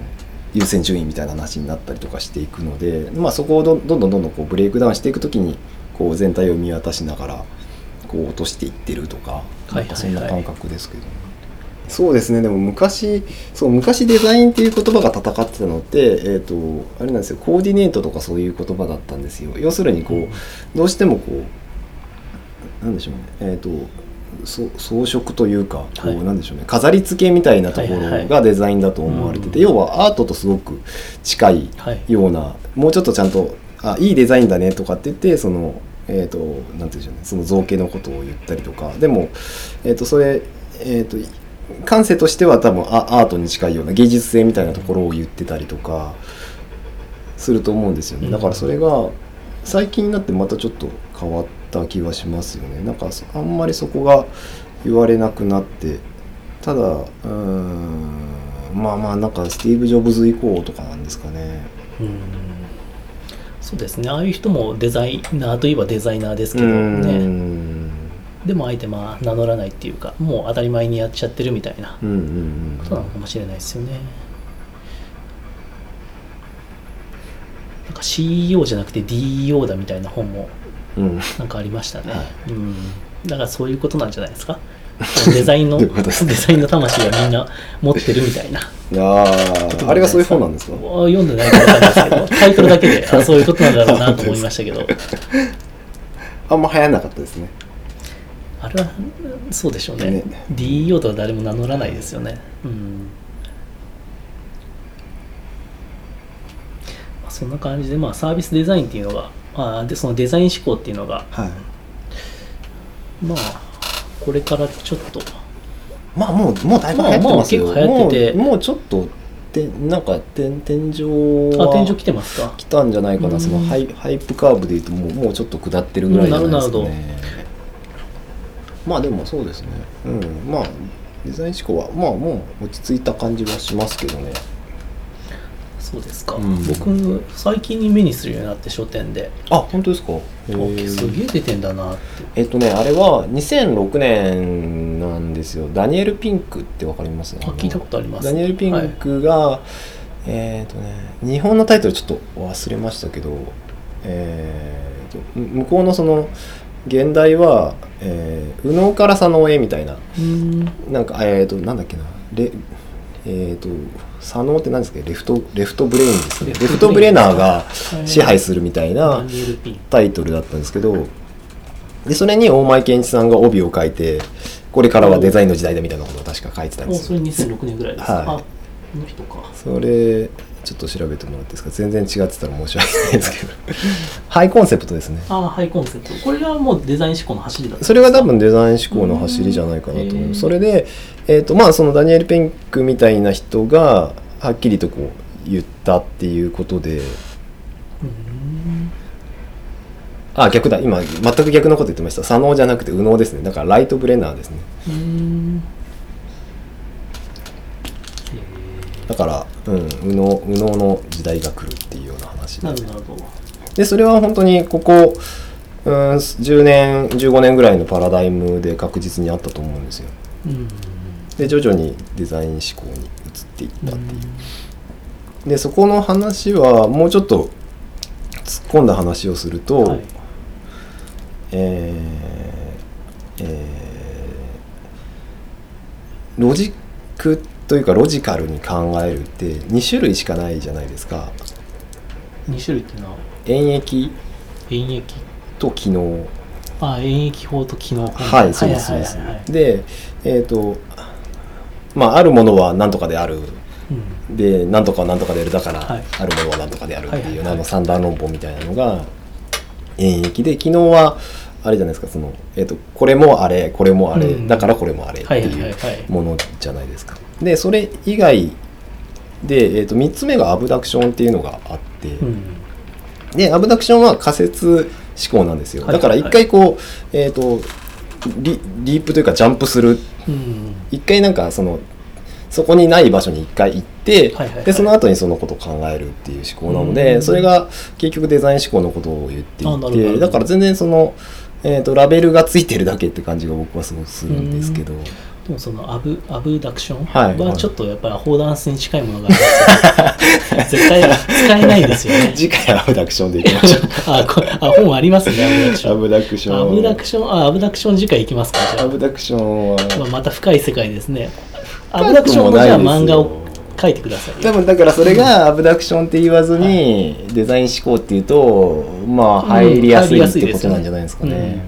優先順位みたいな話になったりとかしていくので、まあ、そこをどどんどんどんどんこうブレイクダウンしていくときにこう全体を見渡しながらこう落としていってるとかいなんかそんな感覚ですけど、そうですね。でも昔そう昔デザインっていう言葉が戦ってたのって、えー、とあれなんですよ。コーディネートとかそういう言葉だったんですよ。要するにこうどうしてもこうなんでしょうね。えっ、とそ装飾というかこう、はい。なんでしょうね。飾り付けみたいなとこはいはい。ろがデザインだと思われてて、うん要はアートとすごく近いはいようなもうちょっとちゃんとあいいデザインだねとかって言ってそのえっ、となんて言うんでしょうね。その造形のことを言ったりとか。でもえっ、とそれえっ、と感性としては多分アアートに近いような芸術性みたいなところを言ってたりとかすると思うんですよね。だからそれが最近になってまたちょっと変わった気はしますよね。なんかそあんまりそこが言われなくなってただうーんまあまあなんかスティーブ・ジョブズ以降とかなんですかね。うんそうですね。ああいう人もデザイナーといえばデザイナーですけどね。でもあえてまあ名乗らないっていうかもう当たり前にやっちゃってるみたいなうんうんことなのかもしれないですよね。なんか CEO じゃなくて DEO だみたいな本もうん。うんなんかありましたね、はうん。だからそういうことなんじゃないですか デザインのデザインの魂はみんな持ってるみたいな。あああれがそういう本なんですか？あ読んでないからですけど。タイトルだけであそういうことなんだろうなと思いましたけど。あんま流行んなかったですね。あれはそうでしょうね。ね。DEO とは誰も名乗らないですよね。うん。まあそんな感じで、まあ、サービスデザインっていうのがあーでそのデザイン思考っていうのがはい。まあこれからちょっと。まあもうもうだいぶ流行ってますよ、まあまあ結構流行ってて。もうもうちょっとてなんか天天井はあ天井来てますか？来たんじゃないかうなん。そのハイハイプカーブでいうともうもうちょっと下ってるぐらいじゃないですかね。まあでもそうですね。うん。まあデザイン思考はまあもう落ち着いた感じはしますけどねそうですか、うん。僕最近に目にするようになって書店で。あ本当ですか？すげえ出てんだなって。えっとねあれは2006年なんですよ。ダニエル・ピンクってわかります？あ聞いたことあります。ダニエル・ピンクが、えっ、とね日本のタイトルちょっと忘れましたけどえーとむ向こうのその現代は、えー右脳から左脳へみたいな。うん。なんかえっ、となんだっけな。レえっ、と左脳って何ですか？ left left brain ですね。 left brainer が支配するみたいなタイトルだったんですけどでそれに大前健一さんが帯を書いてこれからはデザインの時代だみたいなことを確か書いてたんおそれですよ2006年ぐらいです。か、はい。あこの人か。それちょっと調べてもらっていいですか？全然違ってたら申し訳ないですけど。ハイコンセプトですね。ああハイコンセプト。これがもうデザイン思考の走りだそれが多分デザイン思考の走りじゃないかなと思うん。うそれで、えーとまあ、そのダニエル・ペンクみたいな人がはっきりとこう言ったっていうことで。うん。あ逆だ。今全く逆のこと言ってました。左脳じゃなくて右脳ですね。だからライトブレナーですねうんだから、うん、右脳右脳の時代が来るっていうような話で。でそれは本当にここ、うん、10年15年ぐらいのパラダイムで確実にあったと思うんですよ。うん。で徐々にデザイン思考に移っていったっていう。でそこの話はもうちょっと突っ込んだ話をすると、はい。えーえーロジックというかロジカルに考えるって2種類しかないじゃないですか。2種類っていうのは？演疫演疫と機能。あ演疫法と機能法はいそうですそうです。でえっ、とまああるものは何とかである。うん。で何とかは何とかであるだから、はい。あるものは何とかであるっていう、あの三段論法みたいなのが演疫で昨日はあれじゃないですかその、えー、とこれもあれこれもあれ、うん。だからこれもあれってはいうはい。ものじゃないですか。でそれ以外で、えー、と3つ目がアブダクションっていうのがあって、うん。でアブダクションは仮説思考なんですよ、はいだから一回こう、えー、とリリープというかジャンプする。うん。一回なんかそのそこにない場所に一回行って、はいはいはい。でその後にそのことを考えるっていう思考なので、うん。それが結局デザイン思考のことを言っていてだから全然その、えー、とラベルがついてるだけって感じが僕はすごくするんですけど、でもそのアブアブダクションはちょっとやっぱりアホダンスに近いものがあるんですよ。絶対使えないですよね。次回アブダクションでいきましょう。あこあ本ありますねアブダクション。アブダクション。あアブダクション次回いきますかじゃアブダクションは。あ、まあ、また深い世界ですね。アブダクションのじゃあ漫画を書いてくださいよ。多分だからそれがアブダクションって言わずにデザイン思考っていうとまあ入りやすいうんってことなんじゃないですかね。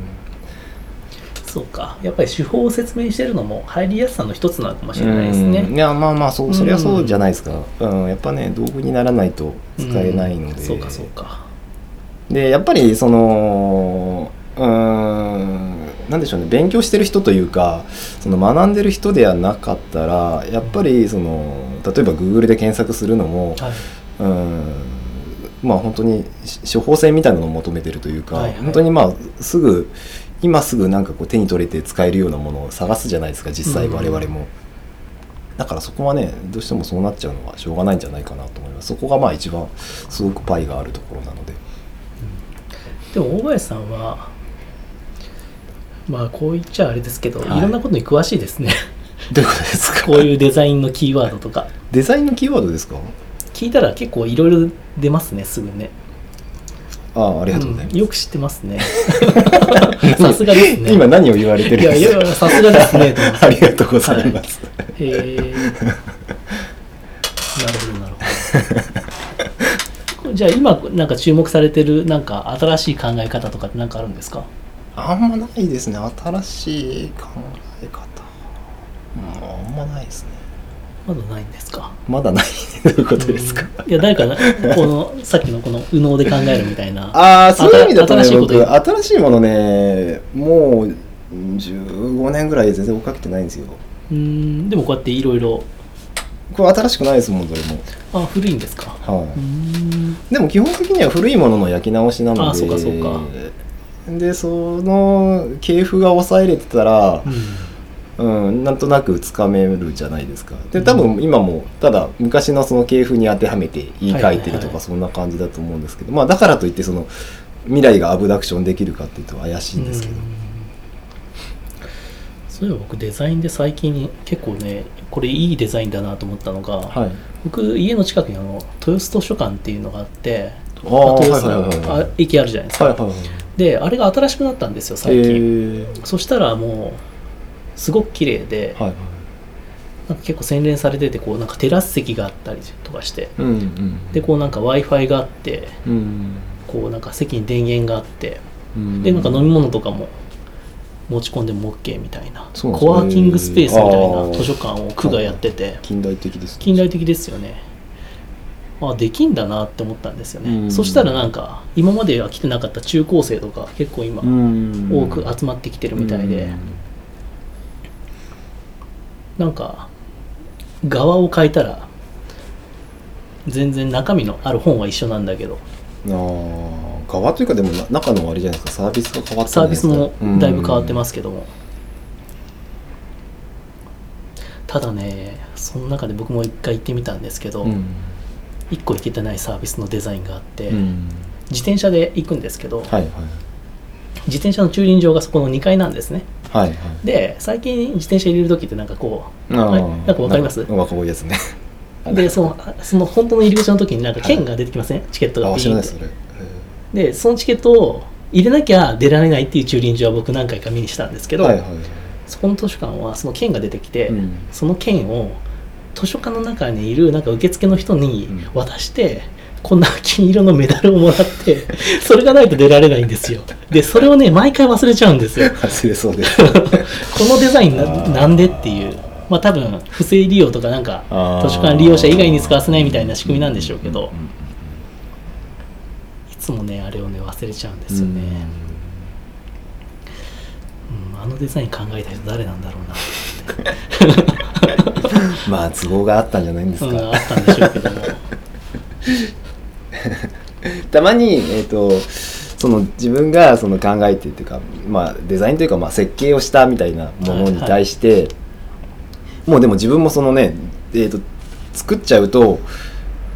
そうか。やっぱり手法を説明してるのも入りやすさの一つなのかもしれないですね、うん。いやまあまあそうそりゃそうじゃないですか、うん。やっぱね道具にならないと使えないので、うん。そうかそうか。でやっぱりそのうーんなんでしょうね勉強してる人というかその学んでる人ではなかったらやっぱりその例えば Google で検索するのも、はい。うんまあ本当にし処方箋みたいなのを求めてるというか、はいはい。本当にまあすぐ今すぐなんかこう手に取れて使えるようなものを探すじゃないですか実際うん我々も、だからそこはねどうしてもそうなっちゃうのはしょうがないんじゃないかなと思います。そこがまあ一番すごくパイがあるところなので。でも大林さんはまあこう言っちゃあれですけど、はい。い、ろんなことに詳しいですね。どういうことですか？こういうデザインのキーワードとか。デザインのキーワードですか？聞いたら結構いろいろ出ますねすぐね。ああありがとうございます、うん。よく知ってますね。さすがですね。今何を言われてるんいやいですか？やさすがですね。ありがとうございます、へえ。なるほどなるほど。じゃあ今なんか注目されてるなんか新しい考え方とかって何かあるんですか？あんまないですね。新しい考え方。うんあんまないですね。まだないんですか？まだないどういうことですか、うん。いや誰かなこの さっきのこの右脳で考えるみたいな ああそういう意味だとね新しいこと。僕新しいものねもう15年ぐらい全然追っかけてないんですよ。うんでもこうやっていろいろこれ新しくないですもんどれも。あ古いんですか？はい、うん。でも基本的には古いものの焼き直しなのであそうかそうかでその系譜が抑えれてたらう、んうん、なんとなくつかめるじゃないですか。で多分今もただ昔のその系譜に当てはめて言い換えてるとかそんな感じだと思うんですけど、まあだからといってその未来がアブダクションできるかっていうと怪しいんですけど、うん。そういえば僕デザインで最近結構ねこれいいデザインだなと思ったのが、はい。僕家の近くにあの豊洲図書館っていうのがあってああはい豊洲はいはいはいあ駅あるじゃないですか、はいはいはいであれが新しくなったんですよへ最近、ー。そしたらもうすごく綺麗で、はいはい。なんか結構洗練されててこうなんかテラス席があったりとかしてうんうんでこうなんか w i f i があってうん。こうなんか席に電源があってうん。でなんか飲み物とかも持ち込んでも OK みたいなコワーキングスペースみたいな図書館を区がやってて。近代的ですね。近代的ですよねあできんだなって思ったんですよね、うん。そしたらなんか今までは来てなかった中高生とか結構今うん。多く集まってきてるみたいで、うん。なんか側を変えたら全然中身のある本は一緒なんだけど。あー側というかでもな中のあれじゃないですか。サービスが変わったんじサービスもだいぶ変わってますすけども、ただねその中で僕も一回行ってみたんですけど、うん一個行けてないサービスのデザインがあって、うん。自転車で行くんですけど、はいはい。自転車の駐輪場がそこの2階なんですね。はいはい。で最近自転車入れる時ってなんかこうなんかわかります？なんかわかるやつね。でそのその本当の入り口の時になんか券が出てきません、チケットがあピーンって。知らないですそれ。でそのチケットを入れなきゃ出られないっていう駐輪場は僕何回か見にしたんですけど、はいはいそこの図書館はその券が出てきて、うん。その券を図書館の中にいるなんか受付の人にうん。渡して、こんな金色のメダルをもらって それがないと出られないんですよ。でそれをね毎回忘れちゃうんですよ。忘れそうです。このデザインなんでっていう。まあ多分不正利用とかなんか図書館利用者以外に使わせないみたいな仕組みなんでしょうけど、うんいつもねあれをね忘れちゃうんですよね、うん。あのデザイン考えた人誰なんだろうな。うん まあ都合があったんじゃないんですうん、かあったんでしょうけど。も たまにえっとその自分がその考えてっていうか、まあ、デザインというかまあ設計をしたみたいなものに対して、もうでも自分もそのね、えー、と作っちゃうと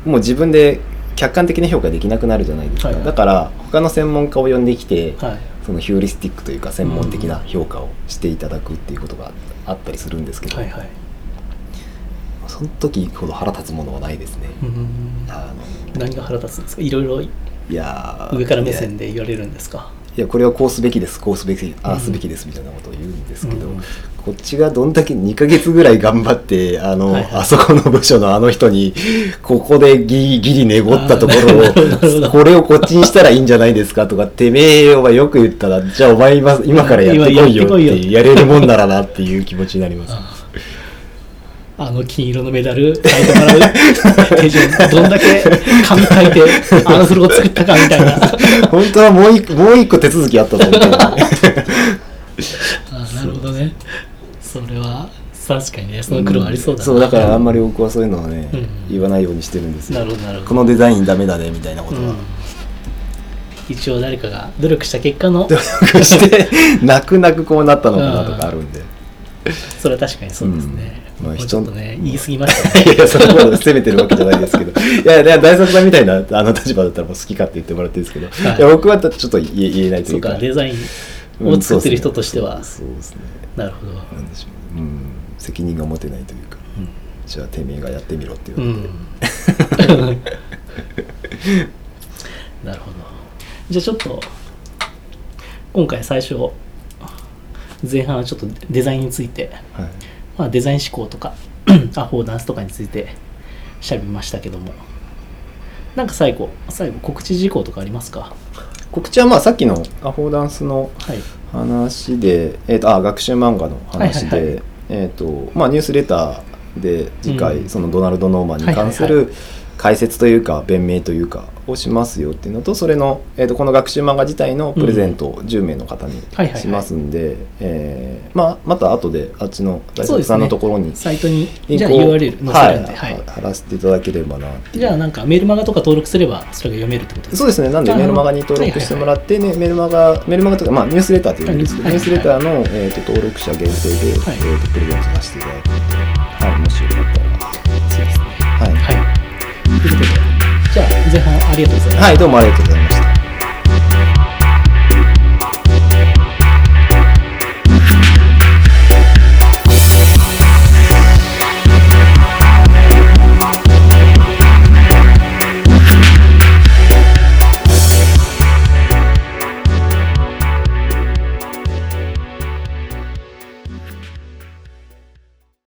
もう自分で客観的な評価できなくなるじゃないですか、はいはい。だから他の専門家を呼んできて、はい。そのヒューリスティックというか専門的な評価をしていただくっていうことがあったりするんですけど、はいはい。その時ほど腹立つものはないですね。うん。あ何が腹立つんですか？いろいろのいやー上から目線で言われるんですか？いやこれはこうすべきですこうすべきああすべきですみたいなことを言うんですけど、うんこっちがどんだけ2ヶ月ぐらい頑張ってあの、はいはい。あそこの部署のあの人にここでギリギリ寝ごったところをど。これをこっちにしたらいいんじゃないですかとかてめえはよく言ったらじゃあお前今今からやってこいよってやれるもんならなっていう気持ちになります。あの金色のメダル書いてもらう。手順どんだけ紙書いてあのフロを作ったかみたいな。本当はもう一個もう一個手続きあったと思って、あなるほどね。それは確かにねその苦労ありそうだな、そうだからあんまり僕はそういうのはね、うん。言わないようにしてるんですよ。なるほどなるほど。このデザインダメだねみたいなことは、うん。一応誰かが努力した結果の努力して泣く泣くこうなったのかなとかあるんで、それは確かにそうですね、うん。まあもうちょっとね言い過ぎましたね。いやそのこと責めてるわけじゃないですけど。いやいや大作さんみたいなあの立場だったらもう好きかって言ってもらってるんですけど、はい。い、や僕はちょっと言え言えないとそいううかかデザインを作ってる人としては、そうですね。なるほど、なんでしょう。ね、うん、責任が持てないというか。うん。じゃあてめえがやってみろってう。言われて、ん。なるほど。じゃあちょっと今回最初前半はちょっとデザインについて、はい。まあ、デザイン思考とか アフォーダンスとかについて喋りましたけども。なんか最後最後告知事項とかありますか？告知はまあさっきのアフォーダンスのはい。話で、えー、とあ学習漫画の話で、はいはいはえーとまあ、ニュースレターで次回、うん。そのドナルド・ノーマンに関すはいはいる解説というか弁明というかをしますよっていうのとそれの、えー、とこの学習漫画自体のプレゼントを10名の方にしますんで、えーまあ、また後であっちの大作さんのところにサイトにじゃあ URL 載せるんで、はい。はい。貼らせていただければなじゃあなんかメールマガとか登録すればそれが読めるってことですか？そうですね、なんであメルマガに登録してもらって、ねメルマガ、メルマガとか、まあ、ニュースレターというんですけど、はい。ニュースレターの、えー、と登録者限定で、はい。えー、とプレゼントさせていただくので、はい、もということでじゃあ前半ありがとうございましたはい、どうもありがとうございました。